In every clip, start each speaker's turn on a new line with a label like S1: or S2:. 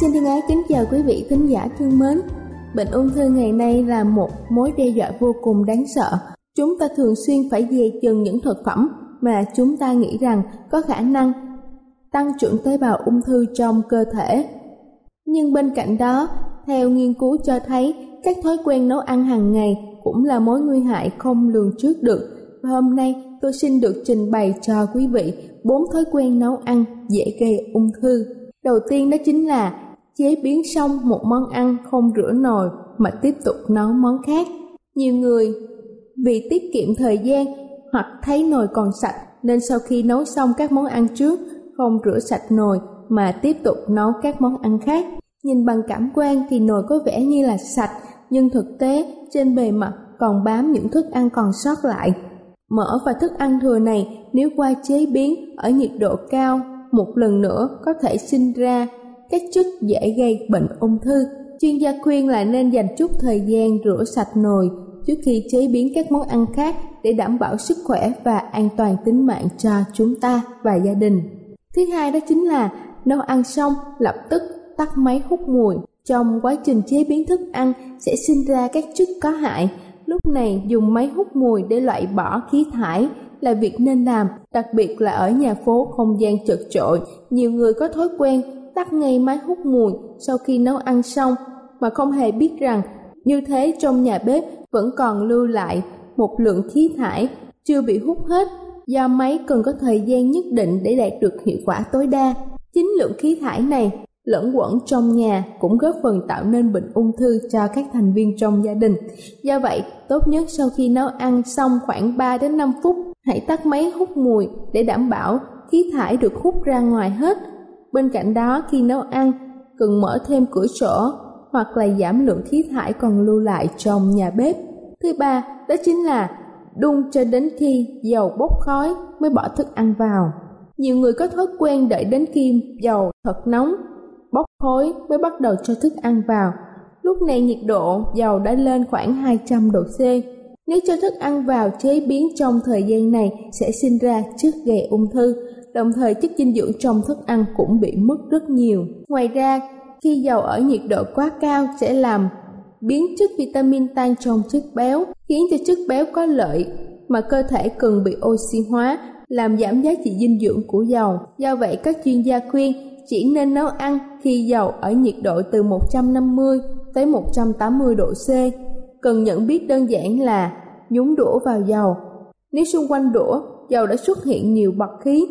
S1: Xin thân ái kính chào quý vị thính giả thương mến. Bệnh ung thư ngày nay là một mối đe dọa vô cùng đáng sợ. Chúng ta thường xuyên phải dè chừng những thực phẩm mà chúng ta nghĩ rằng có khả năng tăng trưởng tế bào ung thư trong cơ thể. Nhưng bên cạnh đó, theo nghiên cứu cho thấy, các thói quen nấu ăn hàng ngày cũng là mối nguy hại không lường trước được. Và hôm nay tôi xin được trình bày cho quý vị bốn thói quen nấu ăn dễ gây ung thư. Đầu tiên đó chính là chế biến xong một món ăn không rửa nồi mà tiếp tục nấu món khác. Nhiều người vì tiết kiệm thời gian hoặc thấy nồi còn sạch nên sau khi nấu xong các món ăn trước không rửa sạch nồi mà tiếp tục nấu các món ăn khác. Nhìn bằng cảm quan thì nồi có vẻ như là sạch, nhưng thực tế trên bề mặt còn bám những thức ăn còn sót lại. Mỡ và thức ăn thừa này nếu qua chế biến ở nhiệt độ cao một lần nữa có thể sinh ra các chất dễ gây bệnh ung thư. Chuyên gia khuyên là nên dành chút thời gian rửa sạch nồi trước khi chế biến các món ăn khác để đảm bảo sức khỏe và an toàn tính mạng cho chúng ta và gia đình. Thứ hai đó chính là nấu ăn xong lập tức tắt máy hút mùi. Trong quá trình chế biến thức ăn sẽ sinh ra các chất có hại. Lúc này dùng máy hút mùi để loại bỏ khí thải là việc nên làm, đặc biệt là ở nhà phố không gian chật chội. Nhiều người có thói quen tắt ngay máy hút mùi sau khi nấu ăn xong mà không hề biết rằng như thế trong nhà bếp vẫn còn lưu lại một lượng khí thải chưa bị hút hết do máy cần có thời gian nhất định để đạt được hiệu quả tối đa. Chính lượng khí thải này lẫn quẩn trong nhà cũng góp phần tạo nên bệnh ung thư cho các thành viên trong gia đình. Do vậy, tốt nhất sau khi nấu ăn xong khoảng 3 đến 5 phút, hãy tắt máy hút mùi để đảm bảo khí thải được hút ra ngoài hết. Bên cạnh đó, khi nấu ăn, cần mở thêm cửa sổ hoặc là giảm lượng khí thải còn lưu lại trong nhà bếp. Thứ ba, đó chính là đun cho đến khi dầu bốc khói mới bỏ thức ăn vào. Nhiều người có thói quen đợi đến khi dầu thật nóng, bốc khói mới bắt đầu cho thức ăn vào. Lúc này nhiệt độ dầu đã lên khoảng 200 độ C. Nếu cho thức ăn vào chế biến trong thời gian này sẽ sinh ra chất gây ung thư, đồng thời chất dinh dưỡng trong thức ăn cũng bị mất rất nhiều. Ngoài ra, khi dầu ở nhiệt độ quá cao sẽ làm biến chất vitamin tan trong chất béo, khiến cho chất béo có lợi mà cơ thể cần bị oxy hóa, làm giảm giá trị dinh dưỡng của dầu. Do vậy, các chuyên gia khuyên chỉ nên nấu ăn khi dầu ở nhiệt độ từ 150 tới 180 độ C. Cần nhận biết đơn giản là nhúng đũa vào dầu. Nếu xung quanh đũa dầu đã xuất hiện nhiều bọt khí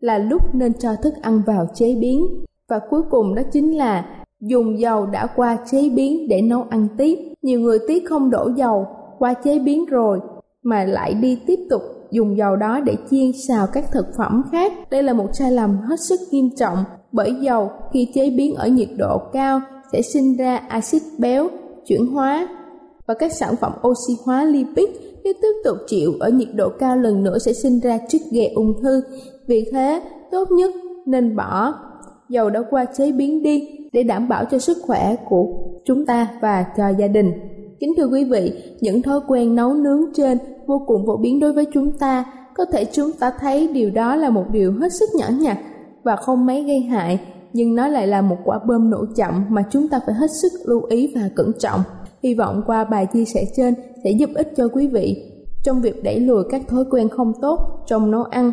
S1: là lúc nên cho thức ăn vào chế biến. Và cuối cùng đó chính là dùng dầu đã qua chế biến để nấu ăn tiếp. Nhiều người tiếc không đổ dầu qua chế biến rồi, mà lại đi tiếp tục dùng dầu đó để chiên xào các thực phẩm khác. Đây là một sai lầm hết sức nghiêm trọng, bởi dầu khi chế biến ở nhiệt độ cao sẽ sinh ra axit béo chuyển hóa và các sản phẩm oxy hóa lipid nếu tiếp tục chịu ở nhiệt độ cao, lần nữa sẽ sinh ra chất gây ung thư. Vì thế, tốt nhất nên bỏ dầu đã qua chế biến đi để đảm bảo cho sức khỏe của chúng ta và cho gia đình. Kính thưa quý vị, những thói quen nấu nướng trên vô cùng phổ biến đối với chúng ta. Có thể chúng ta thấy điều đó là một điều hết sức nhỏ nhặt và không mấy gây hại, nhưng nó lại là một quả bom nổ chậm mà chúng ta phải hết sức lưu ý và cẩn trọng. Hy vọng qua bài chia sẻ trên sẽ giúp ích cho quý vị trong việc đẩy lùi các thói quen không tốt trong nấu ăn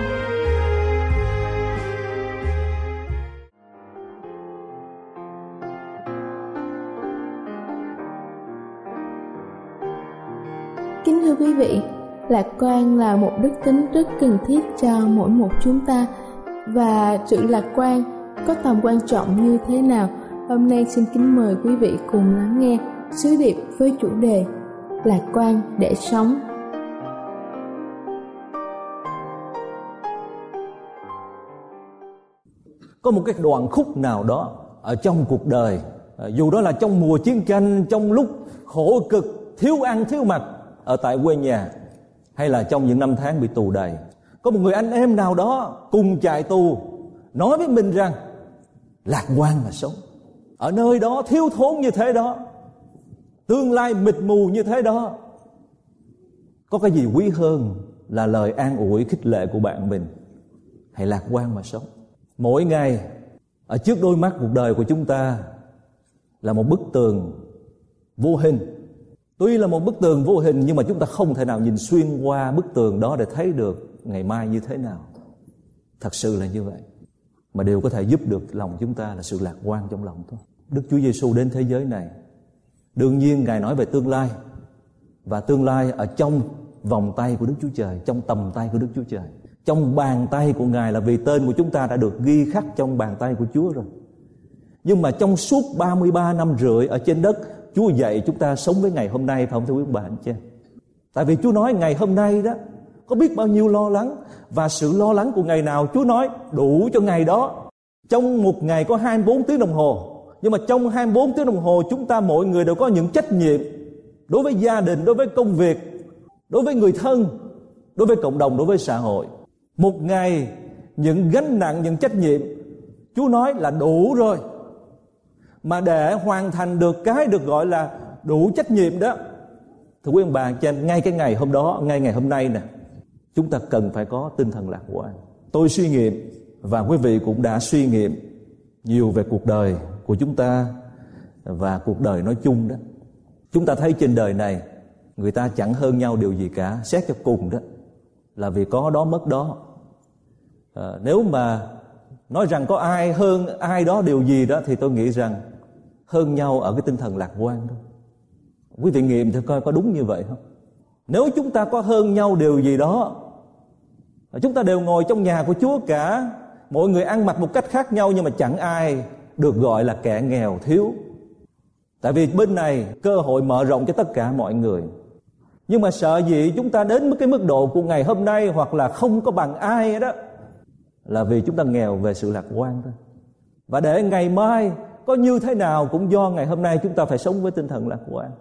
S1: Quý vị, lạc quan là một đức tính rất cần thiết cho mỗi một chúng ta. Và sự lạc quan có tầm quan trọng như thế nào? Hôm nay xin kính mời quý vị cùng lắng nghe sứ điệp với chủ đề lạc quan để sống.
S2: Có một cái đoạn khúc nào đó ở trong cuộc đời à, dù đó là trong mùa chiến tranh trong lúc khổ cực thiếu ăn thiếu mặc ở tại quê nhà hay là trong những năm tháng bị tù đầy. Có một người anh em nào đó cùng chạy tù, nói với mình rằng, lạc quan mà sống. Ở nơi đó thiếu thốn như thế đó, tương lai mịt mù như thế đó, có cái gì quý hơn là lời an ủi khích lệ của bạn mình? Hãy lạc quan mà sống. Mỗi ngày, ở trước đôi mắt cuộc đời của chúng ta là một bức tường vô hình tuy là một bức tường vô hình, nhưng mà chúng ta không thể nào nhìn xuyên qua bức tường đó để thấy được ngày mai như thế nào. Thật sự là như vậy. Mà điều có thể giúp được lòng chúng ta là sự lạc quan trong lòng thôi. Đức chúa giêsu đến thế giới này. Đương nhiên, ngài nói về tương lai. Và tương lai ở trong vòng tay của đức chúa trời, trong tầm tay của đức chúa trời. Trong bàn tay của ngài là vì tên của chúng ta đã được ghi khắc trong bàn tay của chúa rồi. Nhưng mà trong suốt 33 năm rưỡi ở trên đất Chúa dạy chúng ta sống với ngày hôm nay phải không thưa quý bạn chứ? Tại vì Chúa nói ngày hôm nay đó có biết bao nhiêu lo lắng và sự lo lắng của ngày nào Chúa nói đủ cho ngày đó. Trong một ngày có 24 tiếng đồng hồ, nhưng mà trong 24 tiếng đồng hồ chúng ta mỗi người đều có những trách nhiệm đối với gia đình, đối với công việc, đối với người thân, đối với cộng đồng, đối với xã hội. Một ngày những gánh nặng, những trách nhiệm Chúa nói là đủ rồi mà để hoàn thành được cái được gọi là đủ trách nhiệm đó thưa quý ông bà cho ngay cái ngày hôm đó ngay ngày hôm nay nè chúng ta cần phải có tinh thần lạc quan. Tôi suy nghiệm và quý vị cũng đã suy nghiệm nhiều về cuộc đời của chúng ta và cuộc đời nói chung đó. Chúng ta thấy trên đời này người ta chẳng hơn nhau điều gì cả xét cho cùng đó là vì có đó mất đó. À, nếu mà nói rằng có ai hơn ai đó điều gì đó thì tôi nghĩ rằng hơn nhau ở cái tinh thần lạc quan thôi. Quý vị nghiệm thử coi có đúng như vậy không? Nếu chúng ta có hơn nhau điều gì đó, chúng ta đều ngồi trong nhà của chúa cả, mọi người ăn mặc một cách khác nhau nhưng mà chẳng ai được gọi là kẻ nghèo thiếu. Tại vì bên này cơ hội mở rộng cho tất cả mọi người. Nhưng mà sợ gì chúng ta đến cái mức độ của ngày hôm nay hoặc là không có bằng ai đó là vì chúng ta nghèo về sự lạc quan thôi. Và để ngày mai có như thế nào cũng do ngày hôm nay chúng ta phải sống với tinh thần lạc quan.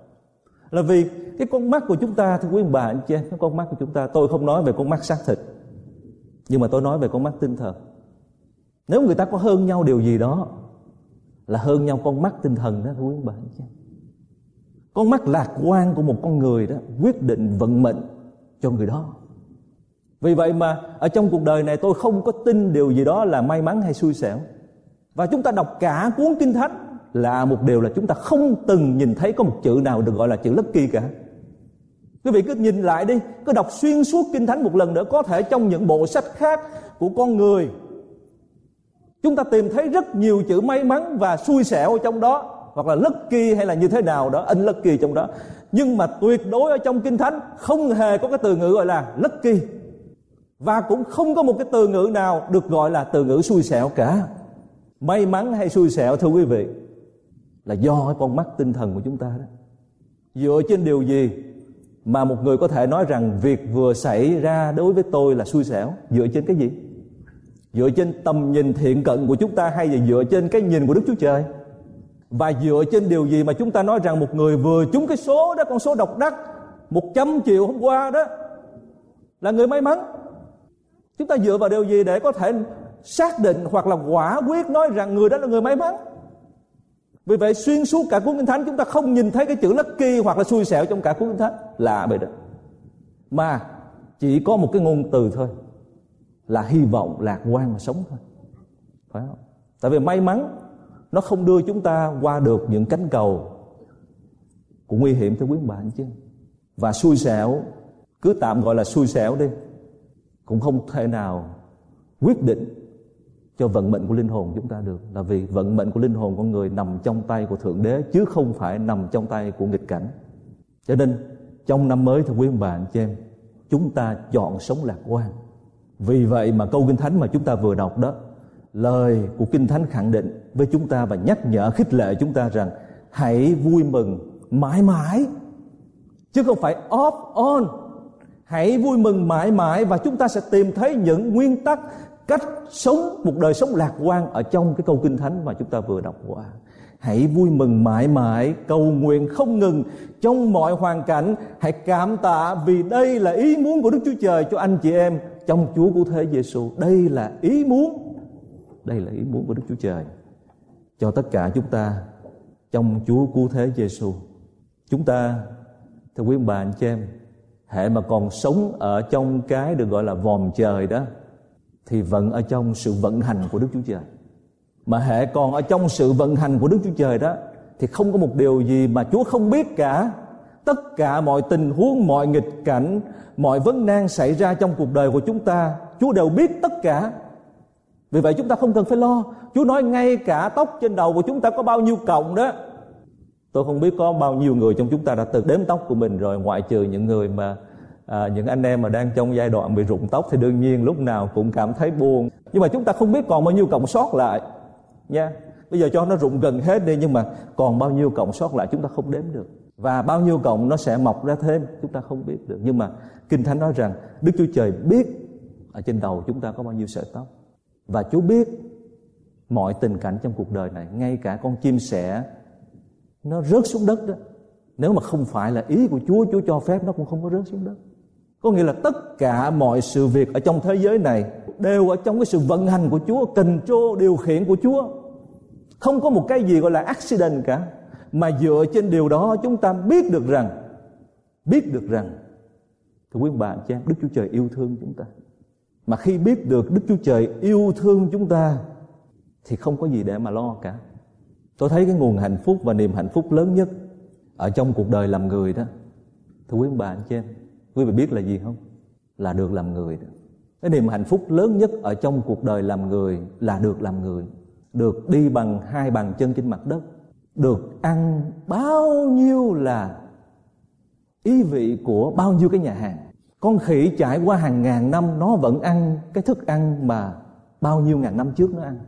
S2: Là vì cái con mắt của chúng ta, thưa quý bà, anh chị em, cái con mắt của chúng ta, tôi không nói về con mắt xác thịt nhưng mà tôi nói về con mắt tinh thần. Nếu người ta có hơn nhau điều gì đó, là hơn nhau con mắt tinh thần đó, thưa quý bà, anh chị con mắt lạc quan của một con người đó quyết định vận mệnh cho người đó. Vì vậy mà ở trong cuộc đời này tôi không có tin điều gì đó là may mắn hay xui xẻo và chúng ta đọc cả cuốn kinh thánh là một điều là chúng ta không từng nhìn thấy có một chữ nào được gọi là chữ lucky cả. Quý vị cứ nhìn lại đi, cứ đọc xuyên suốt kinh thánh một lần nữa, có thể trong những bộ sách khác của con người, chúng ta tìm thấy rất nhiều chữ may mắn và xui xẻo ở trong đó, hoặc là lucky hay là như thế nào đó unlucky trong đó. Nhưng mà tuyệt đối ở trong kinh thánh không hề có cái từ ngữ gọi là lucky và cũng không có một cái từ ngữ nào được gọi là từ ngữ xui xẻo cả may mắn hay xui xẻo, thưa quý vị, là do con mắt tinh thần của chúng ta đó. Dựa trên điều gì mà một người có thể nói rằng việc vừa xảy ra đối với tôi là xui xẻo? Dựa trên cái gì? Dựa trên tầm nhìn thiện cận của chúng ta hay là dựa trên cái nhìn của đức chúa trời? Và dựa trên điều gì mà chúng ta nói rằng một người vừa trúng cái số đó, con số độc đắc, một trăm triệu hôm qua đó, là người may mắn? Chúng ta dựa vào điều gì để có thể xác định hoặc là quả quyết nói rằng người đó là người may mắn. Vì vậy, xuyên suốt cả cuốn kinh thánh, chúng ta không nhìn thấy cái chữ lucky hoặc là xui xẻo trong cả cuốn kinh thánh là vậy đó mà chỉ có một cái ngôn từ thôi, là hy vọng, lạc quan mà sống thôi. Phải không? Tại vì may mắn, nó không đưa chúng ta qua được những cánh cầu của nguy hiểm thưa quý bạn chứ và xui xẻo, cứ tạm gọi là xui xẻo đi, cũng không thể nào quyết định cho vận mệnh của linh hồn chúng ta được. Là vì vận mệnh của linh hồn con người nằm trong tay của thượng đế, chứ không phải nằm trong tay của nghịch cảnh. Cho nên, trong năm mới, thưa quý ông bà, anh chị em, chúng ta chọn sống lạc quan. Vì vậy mà câu kinh thánh mà chúng ta vừa đọc đó, lời của kinh thánh khẳng định với chúng ta và nhắc nhở, khích lệ chúng ta rằng hãy vui mừng mãi mãi, chứ không phải off on. Hãy vui mừng mãi mãi và chúng ta sẽ tìm thấy những nguyên tắc cách sống, một đời sống lạc quan ở trong cái câu kinh thánh mà chúng ta vừa đọc qua. Hãy vui mừng mãi mãi, cầu nguyện không ngừng. Trong mọi hoàn cảnh, hãy cảm tạ vì đây là ý muốn của Đức Chúa Trời cho anh chị em trong Chúa của thế Giêsu đây là ý muốn, đây là ý muốn của Đức Chúa Trời cho tất cả chúng ta trong Chúa cứu thế Giêsu chúng ta, thưa quý bà, anh chị em hệ mà còn sống ở trong cái được gọi là vòm trời đó thì vẫn ở trong sự vận hành của Đức Chúa Trời. Mà hệ còn ở trong sự vận hành của Đức Chúa Trời đó thì không có một điều gì mà Chúa không biết cả. Tất cả mọi tình huống, mọi nghịch cảnh, mọi vấn nan xảy ra trong cuộc đời của chúng ta, Chúa đều biết tất cả. Vì vậy chúng ta không cần phải lo. Chúa nói ngay cả tóc trên đầu của chúng ta có bao nhiêu cọng đó. Tôi không biết có bao nhiêu người trong chúng ta đã tự đếm tóc của mình rồi ngoại trừ những người mà à, những anh em mà đang trong giai đoạn bị rụng tóc thì đương nhiên lúc nào cũng cảm thấy buồn. Nhưng mà chúng ta không biết còn bao nhiêu cộng sót lại nha. Bây giờ cho nó rụng gần hết đi nhưng mà còn bao nhiêu cộng sót lại chúng ta không đếm được. Và bao nhiêu cộng nó sẽ mọc ra thêm chúng ta không biết được. Nhưng mà kinh thánh nói rằng đức chúa trời biết ở trên đầu chúng ta có bao nhiêu sợi tóc. Và chúa biết mọi tình cảnh trong cuộc đời này. Ngay cả con chim sẻ nó rớt xuống đất đó. Nếu mà không phải là ý của chúa chúa cho phép nó cũng không có rớt xuống đất có nghĩa là tất cả mọi sự việc ở trong thế giới này đều ở trong cái sự vận hành của Chúa, control điều khiển của Chúa. Không có một cái gì gọi là accident cả. Mà dựa trên điều đó chúng ta biết được rằng biết được rằng thưa quý bà cha em Đức Chúa Trời yêu thương chúng ta. Mà khi biết được Đức Chúa Trời yêu thương chúng ta thì không có gì để mà lo cả. Tôi thấy cái nguồn hạnh phúc và niềm hạnh phúc lớn nhất ở trong cuộc đời làm người đó. Thưa quý bà anh chị em, quý vị biết là gì không? Là được làm người cái niềm hạnh phúc lớn nhất ở trong cuộc đời làm người là được làm người. Được đi bằng hai bàn chân trên mặt đất. Được ăn bao nhiêu là ý vị của bao nhiêu cái nhà hàng. Con khỉ trải qua hàng ngàn năm, nó vẫn ăn cái thức ăn mà bao nhiêu ngàn năm trước nó ăn.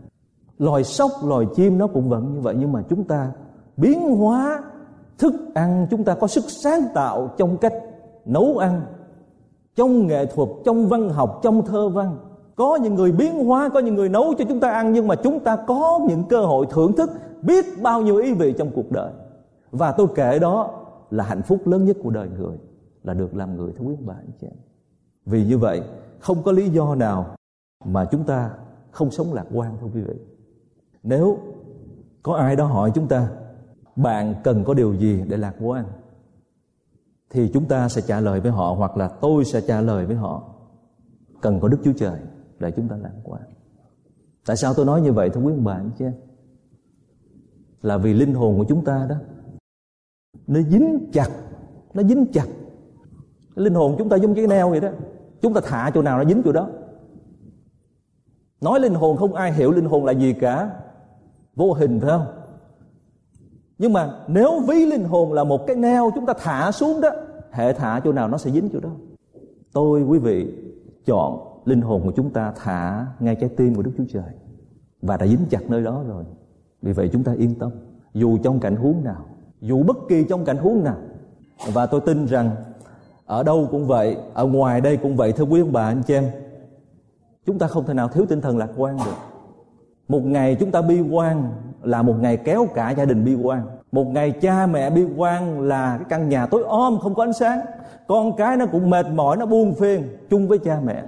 S2: Loài sóc, loài chim nó cũng vẫn như vậy, nhưng mà chúng ta biến hóa thức ăn, chúng ta có sức sáng tạo trong cách nấu ăn, trong nghệ thuật, trong văn học, trong thơ văn. Có những người biến hóa, có những người nấu cho chúng ta ăn, nhưng mà chúng ta có những cơ hội thưởng thức biết bao nhiêu ý vị trong cuộc đời. Và tôi kể đó là hạnh phúc lớn nhất của đời người, là được làm người thưa quý bà anh chị em. Vì như vậy, không có lý do nào mà chúng ta không sống lạc quan, thưa quý vị. Nếu có ai đó hỏi chúng ta, bạn cần có điều gì để lạc quan? Thì chúng ta sẽ trả lời với họ, hoặc là tôi sẽ trả lời với họ. Cần có đức chúa trời để chúng ta lãng qua. Tại sao tôi nói như vậy, thưa quý ông bà, anh chị là vì linh hồn của chúng ta đó, nó dính chặt, nó dính chặt. Cái linh hồn chúng ta giống cái neo vậy đó. Chúng ta thả chỗ nào nó dính chỗ đó. Nói linh hồn không ai hiểu linh hồn là gì cả. Vô hình, phải không? Nhưng mà nếu ví linh hồn là một cái neo chúng ta thả xuống đó hệ thả chỗ nào nó sẽ dính chỗ đó. Tôi, quý vị, chọn linh hồn của chúng ta thả ngay trái tim của đức chúa trời và đã dính chặt nơi đó rồi. Vì vậy chúng ta yên tâm, dù trong cảnh huống nào, dù bất kỳ trong cảnh huống nào. Và tôi tin rằng ở đâu cũng vậy, ở ngoài đây cũng vậy, thưa quý ông bà, anh chị em, chúng ta không thể nào thiếu tinh thần lạc quan được. Một ngày chúng ta bi quan là một ngày kéo cả gia đình bi quan một ngày cha mẹ bi quan là cái căn nhà tối om, không có ánh sáng. Con cái nó cũng mệt mỏi, nó buông phiền chung với cha mẹ.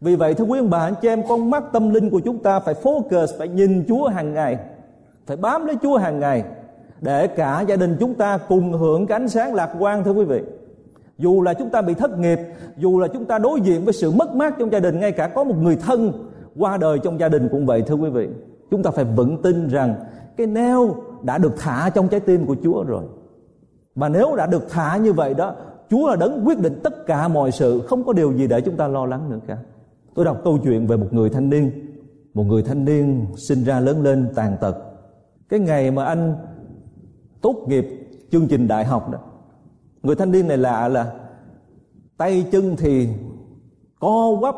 S2: Vì vậy, thưa quý ông bà, anh chị em, con mắt tâm linh của chúng ta phải focus, phải nhìn Chúa hàng ngày, phải bám lấy Chúa hàng ngày, để cả gia đình chúng ta cùng hưởng cái ánh sáng lạc quan, thưa quý vị. Dù là chúng ta bị thất nghiệp, dù là chúng ta đối diện với sự mất mát trong gia đình, ngay cả có một người thân qua đời trong gia đình cũng vậy, thưa quý vị. Chúng ta phải vững tin rằng cái neo đã được thả trong trái tim của Chúa rồi. Mà nếu đã được thả như vậy đó, Chúa là đấng quyết định tất cả mọi sự, không có điều gì để chúng ta lo lắng nữa cả. Tôi đọc câu chuyện về một người thanh niên, một người thanh niên sinh ra lớn lên tàn tật. Cái ngày mà anh tốt nghiệp chương trình đại học đó, người thanh niên này lạ là tay chân thì co quắp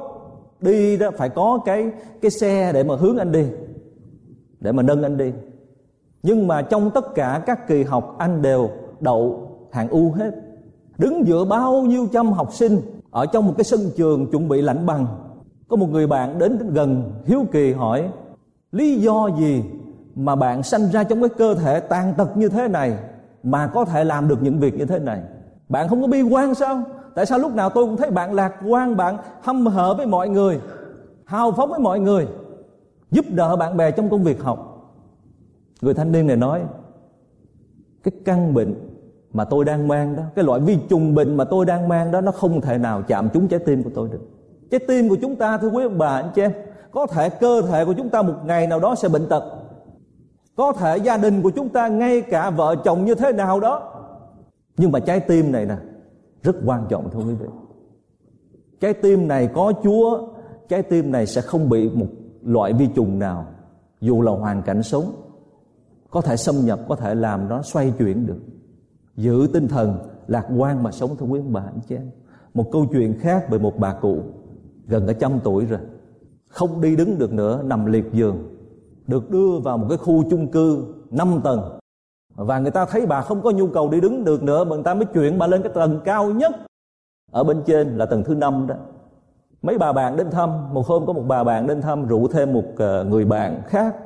S2: đi đó, phải có cái cái xe để mà hướng anh đi, để mà nâng anh đi nhưng mà trong tất cả các kỳ học, anh đều đậu hạng U hết. Đứng giữa bao nhiêu trăm học sinh, ở trong một cái sân trường chuẩn bị lãnh bằng, có một người bạn đến gần hiếu kỳ hỏi, lý do gì mà bạn sanh ra trong cái cơ thể tàn tật như thế này mà có thể làm được những việc như thế này? Bạn không có bi quan sao? Tại sao lúc nào tôi cũng thấy bạn lạc quan, bạn hâm hở với mọi người, hào phóng với mọi người, giúp đỡ bạn bè trong công việc học? Người thanh niên này nói, cái căn bệnh mà tôi đang mang đó, cái loại vi trùng bệnh mà tôi đang mang đó, nó không thể nào chạm trúng trái tim của tôi được. Trái tim của chúng ta, thưa quý ông bà, anh chị em, có thể cơ thể của chúng ta một ngày nào đó sẽ bệnh tật. Có thể gia đình của chúng ta, ngay cả vợ chồng như thế nào đó. Nhưng mà trái tim này nè, rất quan trọng, thưa quý vị. Trái tim này có chúa, trái tim này sẽ không bị một loại vi trùng nào, dù là hoàn cảnh sống có thể xâm nhập, có thể làm nó xoay chuyển được. Giữ tinh thần, lạc quan mà sống thưa quý ông bà anh chị em một câu chuyện khác về một bà cụ, gần cả trăm tuổi rồi, không đi đứng được nữa, nằm liệt giường, được đưa vào một cái khu chung cư 5 tầng. Và người ta thấy bà không có nhu cầu đi đứng được nữa, mà người ta mới chuyển bà lên cái tầng cao nhất. Ở bên trên là tầng thứ năm đó. Mấy bà bạn đến thăm, một hôm có một bà bạn đến thăm rủ thêm một ờ, người bạn khác.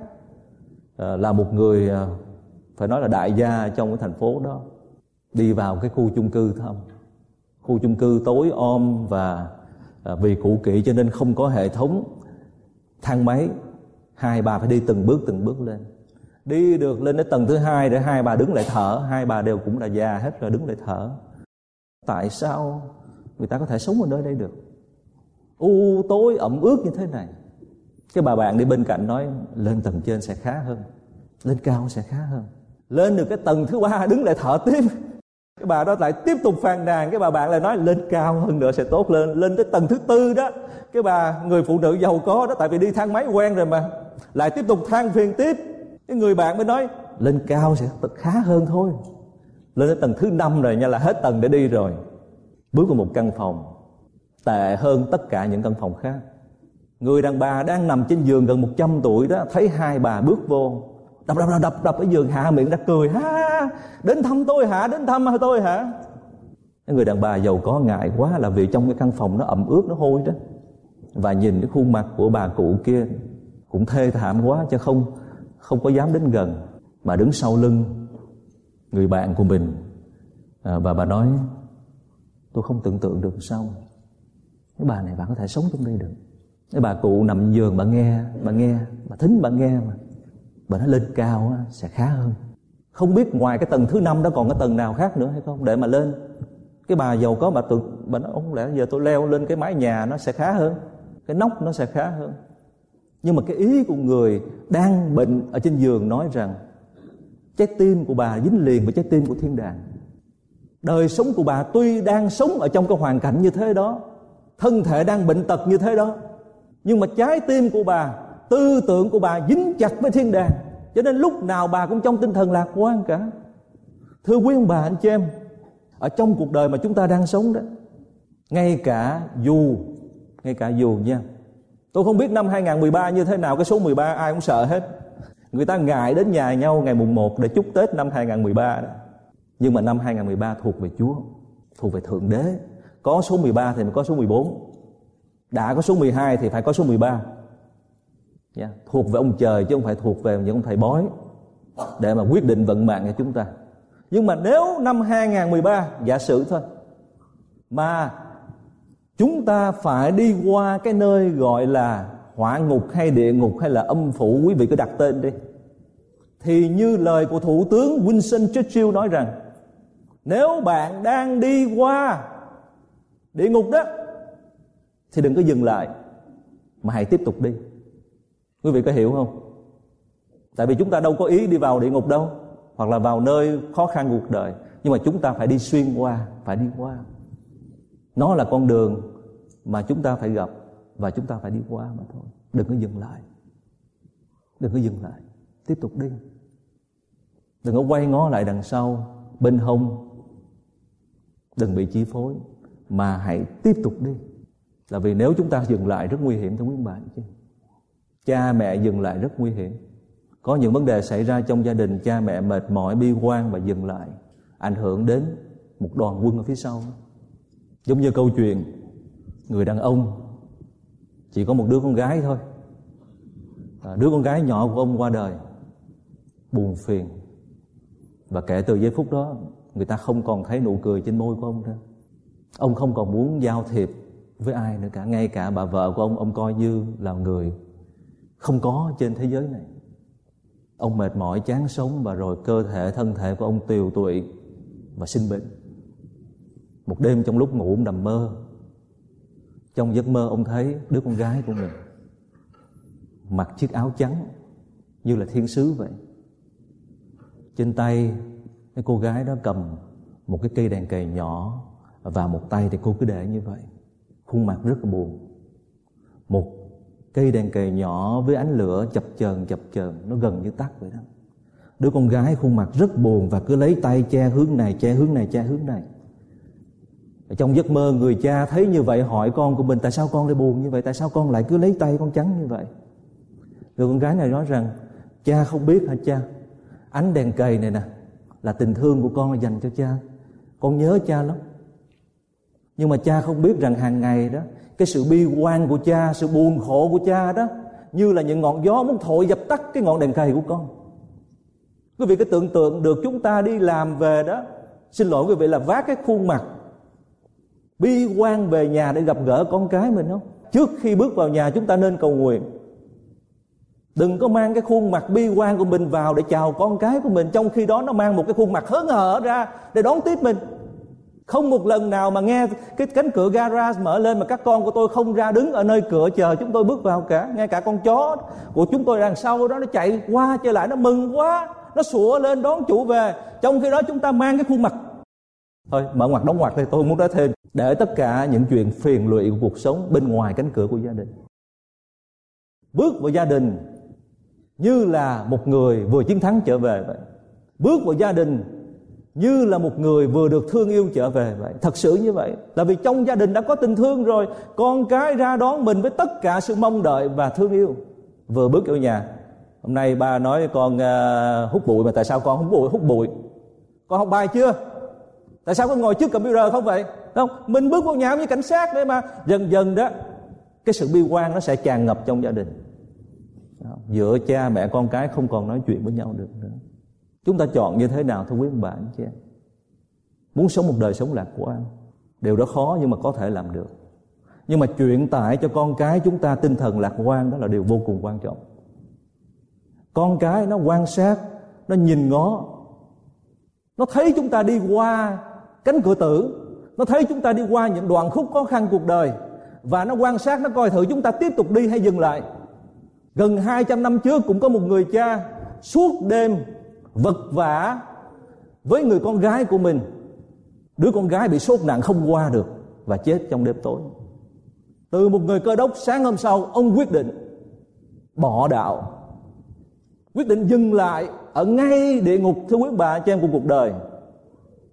S2: Ờ, là một người ờ, phải nói là đại gia trong cái thành phố đó. Đi vào cái khu chung cư thăm. Khu chung cư tối om và ờ, vì cũ kỹ cho nên không có hệ thống thang máy. Hai bà phải đi từng bước từng bước lên. Đi được lên đến tầng thứ hai để hai bà đứng lại thở. Hai bà đều cũng là già hết rồi, đứng lại thở. Tại sao người ta có thể sống ở nơi đây được? U tối ẩm ướt như thế này cái bà bạn đi bên cạnh nói, lên tầng trên sẽ khá hơn, lên cao sẽ khá hơn. Lên được cái tầng thứ ba, đứng lại thở tiếp. Cái bà đó lại tiếp tục phàn nàn, cái bà bạn lại nói, lên cao hơn nữa sẽ tốt lên lên tới tầng thứ tư đó. Cái bà người phụ nữ giàu có đó, tại vì đi thang máy quen rồi mà, lại tiếp tục than phiền tiếp. Cái người bạn mới nói, lên cao sẽ khá hơn thôi, lên tới tầng thứ năm rồi nha, là hết tầng để đi rồi. Bước vào một căn phòng, tệ hơn tất cả những căn phòng khác người đàn bà đang nằm trên giường gần 100 tuổi đó thấy hai bà bước vô. Đập đập đập đập đập ở giường hạ miệng ra cười. Ha đến thăm tôi hả? Đến thăm tôi hả? Người đàn bà giàu có ngại quá là vì trong cái căn phòng nó ẩm ướt nó hôi đó. Và nhìn cái khuôn mặt của bà cụ kia cũng thê thảm quá chứ không không có dám đến gần. Mà đứng sau lưng người bạn của mình. À, và bà nói tôi không tưởng tượng được sao cái bà này bà có thể sống trong đây được cái bà cụ nằm giường bà nghe bà nghe, bà thính bà nghe mà. Bà nó lên cao sẽ khá hơn. Không biết ngoài cái tầng thứ năm đó còn cái tầng nào khác nữa hay không? Để mà lên. Cái bà giàu có, bà tự bà nói, ông lẽ giờ tôi leo lên cái mái nhà nó sẽ khá hơn, cái nóc nó sẽ khá hơn. Nhưng mà cái ý của người đang bệnh ở trên giường nói rằng, trái tim của bà dính liền với trái tim của thiên đàng. Đời sống của bà tuy đang sống ở trong cái hoàn cảnh như thế đó, thân thể đang bệnh tật như thế đó nhưng mà trái tim của bà, tư tưởng của bà dính chặt với thiên đàng. Cho nên lúc nào bà cũng trong tinh thần lạc quan cả. Thưa quý ông bà, anh chị em, ở trong cuộc đời mà chúng ta đang sống đó, ngay cả dù, ngay cả dù nha, tôi không biết năm 2013 như thế nào, cái số 13 ai cũng sợ hết. Người ta ngại đến nhà nhau ngày mùng 1 để chúc Tết năm 2013 đó. Nhưng mà năm 2013 thuộc về Chúa, thuộc về Thượng Đế. Có số 13 thì mới có số 14 đã có số 12 thì phải có số 13 yeah. Dạ. Thuộc về ông trời chứ không phải thuộc về những ông thầy bói. Để mà quyết định vận mạng cho chúng ta. Nhưng mà nếu năm 2013 giả sử thôi, mà chúng ta phải đi qua cái nơi gọi là hỏa ngục hay địa ngục hay là âm phủ, quý vị cứ đặt tên đi. Thì như lời của thủ tướng Winston Churchill nói rằng, nếu bạn đang đi qua địa ngục đó thì đừng có dừng lại, mà hãy tiếp tục đi. Quý vị có hiểu không? Tại vì chúng ta đâu có ý đi vào địa ngục đâu, hoặc là vào nơi khó khăn cuộc đời. Nhưng mà chúng ta phải đi xuyên qua, phải đi qua. Nó là con đường mà chúng ta phải gặp và chúng ta phải đi qua mà thôi. Đừng có dừng lại. Đừng có dừng lại. Tiếp tục đi. Đừng có quay ngó lại đằng sau, bên hông. Đừng bị chi phối, mà hãy tiếp tục đi là vì nếu chúng ta dừng lại rất nguy hiểm thưa quý bạn chứ. Cha mẹ dừng lại rất nguy hiểm. Có những vấn đề xảy ra trong gia đình cha mẹ mệt mỏi bi quan và dừng lại ảnh hưởng đến một đoàn quân ở phía sau. Giống như câu chuyện người đàn ông chỉ có một đứa con gái thôi. À, đứa con gái nhỏ của ông qua đời buồn phiền. Và kể từ giây phút đó người ta không còn thấy nụ cười trên môi của ông nữa. Ông không còn muốn giao thiệp với ai nữa cả. Ngay cả bà vợ của ông ông coi như là người không có trên thế giới này. Ông mệt mỏi, chán sống và rồi cơ thể, thân thể của ông tiều tụy và sinh bệnh. Một đêm trong lúc ngủ ông nằm mơ. Trong giấc mơ ông thấy đứa con gái của mình mặc chiếc áo trắng như là thiên sứ vậy. Trên tay, cái cô gái đó cầm một cái cây đèn cầy nhỏ và một tay thì cô cứ để như vậy khuôn mặt rất là buồn. Một cây đèn cầy nhỏ với ánh lửa chập chờn chập chờn, nó gần như tắt vậy đó. Đứa con gái khuôn mặt rất buồn và cứ lấy tay che hướng này, che hướng này, che hướng này. Trong giấc mơ, người cha thấy như vậy, hỏi con của mình, tại sao con lại buồn như vậy? Tại sao con lại cứ lấy tay con trắng như vậy? Người con gái này nói rằng, cha không biết hả cha? Ánh đèn cầy này nè, là tình thương của con là dành cho cha. Con nhớ cha lắm nhưng mà cha không biết rằng hàng ngày đó, cái sự bi quan của cha, sự buồn khổ của cha đó, như là những ngọn gió muốn thổi dập tắt cái ngọn đèn cày của con. Quý vị cứ tưởng tượng được chúng ta đi làm về đó. Xin lỗi quý vị là vác cái khuôn mặt bi quan về nhà để gặp gỡ con cái mình không? Trước khi bước vào nhà chúng ta nên cầu nguyện. Đừng có mang cái khuôn mặt bi quan của mình vào để chào con cái của mình, trong khi đó nó mang một cái khuôn mặt hớn hở ra để đón tiếp mình không một lần nào mà nghe cái cánh cửa garage mở lên mà các con của tôi không ra đứng ở nơi cửa chờ chúng tôi bước vào cả. Ngay cả con chó của chúng tôi đằng sau đó nó chạy qua chơi lại, nó mừng quá, nó sủa lên đón chủ về. Trong khi đó chúng ta mang cái khuôn mặt. Thôi, mở ngoặt, đóng ngoặt thì tôi muốn nói thêm. Để tất cả những chuyện phiền lụy của cuộc sống bên ngoài cánh cửa của gia đình. Bước vào gia đình như là một người vừa chiến thắng trở về vậy. Bước vào gia đình như là một người vừa được thương yêu trở về vậy. Thật sự như vậy. Là vì trong gia đình đã có tình thương rồi con cái ra đón mình với tất cả sự mong đợi và thương yêu. Vừa bước vào nhà hôm nay ba nói con uh, hút bụi mà tại sao con hút bụi hút bụi? Con học bài chưa? Tại sao con ngồi trước computer không vậy? Không mình bước vào nhà với cảnh sát đấy mà. Dần dần đó cái sự bi quan nó sẽ tràn ngập trong gia đình. Giữa cha mẹ con cái không còn nói chuyện với nhau được chúng ta chọn như thế nào, thưa quý ông bà, anh chị em? Muốn sống một đời sống lạc quan điều đó khó nhưng mà có thể làm được. Nhưng mà truyền tải cho con cái chúng ta tinh thần lạc quan đó là điều vô cùng quan trọng. Con cái nó quan sát, nó nhìn ngó. Nó thấy chúng ta đi qua cánh cửa tử. Nó thấy chúng ta đi qua những đoạn khúc khó khăn cuộc đời. Và nó quan sát, nó coi thử chúng ta tiếp tục đi hay dừng lại. Gần 200 năm trước cũng có một người cha suốt đêm vật vả với người con gái của mình. Đứa con gái bị sốt nặng không qua được và chết trong đêm tối. Từ một người cơ đốc, sáng hôm sau, ông quyết định bỏ đạo. Quyết định dừng lại ở ngay địa ngục, thưa quý bà, cho em của cuộc đời.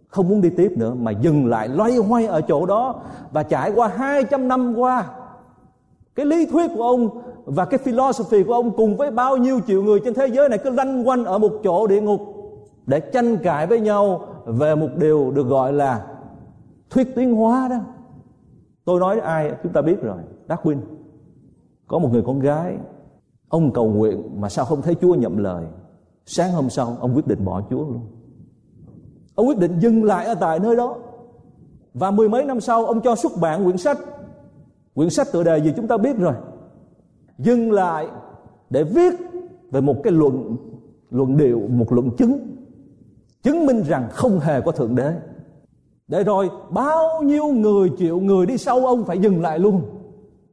S2: Không muốn đi tiếp nữa, mà dừng lại, loay hoay ở chỗ đó và trải qua 200 năm qua. Cái lý thuyết của ông và cái philosophy của ông cùng với bao nhiêu triệu người trên thế giới này cứ lanh quanh ở một chỗ địa ngục để tranh cãi với nhau về một điều được gọi là thuyết tiến hóa đó. Tôi nói ai chúng ta biết rồi Darwin có một người con gái, ông cầu nguyện mà sao không thấy Chúa nhậm lời. Sáng hôm sau, ông quyết định bỏ Chúa luôn. Ông quyết định dừng lại ở tại nơi đó. Và mười mấy năm sau, ông cho xuất bản quyển sách. Quyển sách tựa đề gì chúng ta biết rồi dừng lại để viết về một cái luận luận điệu, một luận chứng chứng minh rằng không hề có thượng đế. Để rồi bao nhiêu người triệu người đi sau ông phải dừng lại luôn.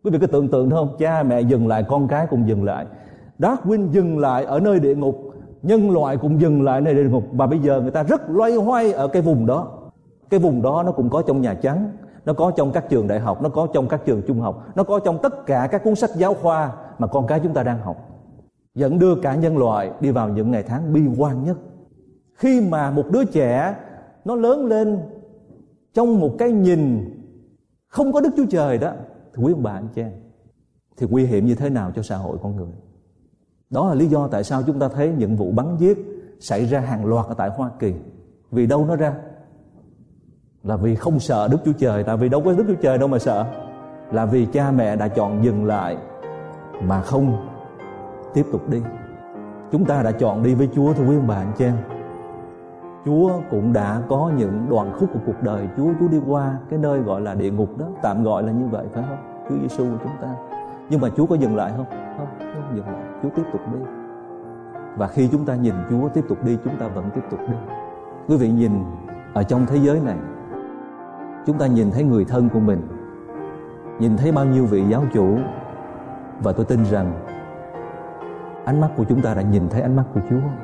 S2: Quý vị có tưởng tượng không? Cha mẹ dừng lại, con cái cũng dừng lại. Darwin dừng lại ở nơi địa ngục, nhân loại cũng dừng lại nơi địa ngục. Và bây giờ người ta rất loay hoay ở cái vùng đó. Cái vùng đó nó cũng có trong nhà trắng nó có trong các trường đại học, nó có trong các trường trung học, nó có trong tất cả các cuốn sách giáo khoa mà con cái chúng ta đang học dẫn đưa cả nhân loại đi vào những ngày tháng bi quan nhất khi mà một đứa trẻ nó lớn lên trong một cái nhìn không có đức chúa trời đó, thì quý ông bà anh chị em, thì nguy hiểm như thế nào cho xã hội con người đó là lý do tại sao chúng ta thấy những vụ bắn giết xảy ra hàng loạt ở tại Hoa Kỳ. Vì đâu nó ra? Là vì không sợ Đức Chúa Trời, tại vì đâu có Đức Chúa Trời đâu mà sợ. Là vì cha mẹ đã chọn dừng lại mà không tiếp tục đi. Chúng ta đã chọn đi với Chúa thưa quý ông bà anh chị em. Chúa cũng đã có những đoạn khúc của cuộc đời Chúa. Chúa đi qua cái nơi gọi là địa ngục đó Tạm gọi là như vậy phải không? Chúa Giêsu của chúng ta. Nhưng mà Chúa có dừng lại không? Không, không dừng lại. Chúa tiếp tục đi. Và khi chúng ta nhìn Chúa tiếp tục đi chúng ta vẫn tiếp tục đi. Quý vị nhìn ở trong thế giới này chúng ta nhìn thấy người thân của mình, nhìn thấy bao nhiêu vị giáo chủ, và tôi tin rằng ánh mắt của chúng ta đã nhìn thấy ánh mắt của Chúa.